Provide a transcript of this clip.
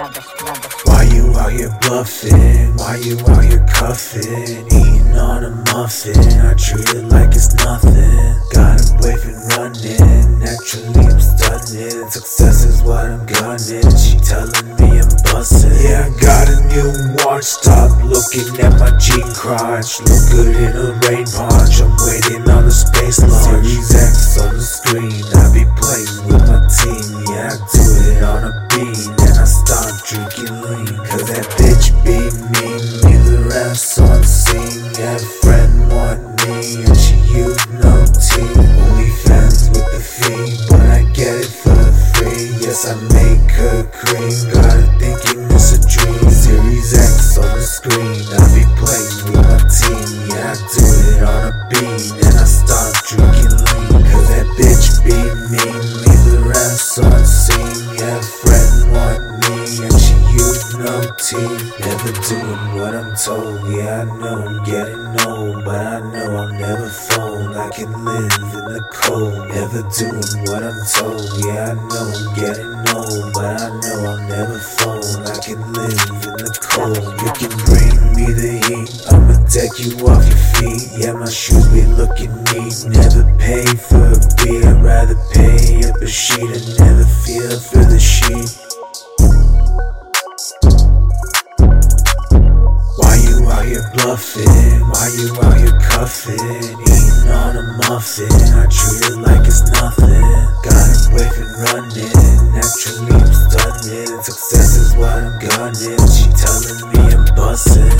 Why you out here bluffing? Why you out here cuffing? Eating on a muffin, I treat it like it's nothing. Got a boyfriend running, naturally I'm stunning. Success is what I'm gunning. She telling me I'm busting. Yeah, I got a new watch. Stop looking at my jean crotch. Look good in a rain punch. I'm waiting on the space launch. Series scene. Yeah, friend want me. And she use no team. Only fans with the fee. But I get it for free. Yes, I make her cream. Got her thinking it's a dream. Series X on the screen. I be playing with my team. Yeah, I do it on a beam. And I stop drinking lean. Cause that bitch be mean. Leave the rest on scene. Yeah, Never doing what I'm told. Yeah, I know I'm getting old. But I know I'll never fold. I can live in the cold. Never doing what I'm told. Yeah, I know I'm getting old. But I know I'll never fold. I can live in the cold. You can bring me the heat. I'ma take you off your feet. Yeah, my shoes be looking neat. Never pay for a. I'd rather pay up a sheet and never feel for the sheet. Bluffing? Why you out here cuffing? Eating on a muffin, I treat it like it's nothing. Got a boyfriend running, naturally I'm stunning. Success is what I'm gunning. She telling me I'm busting.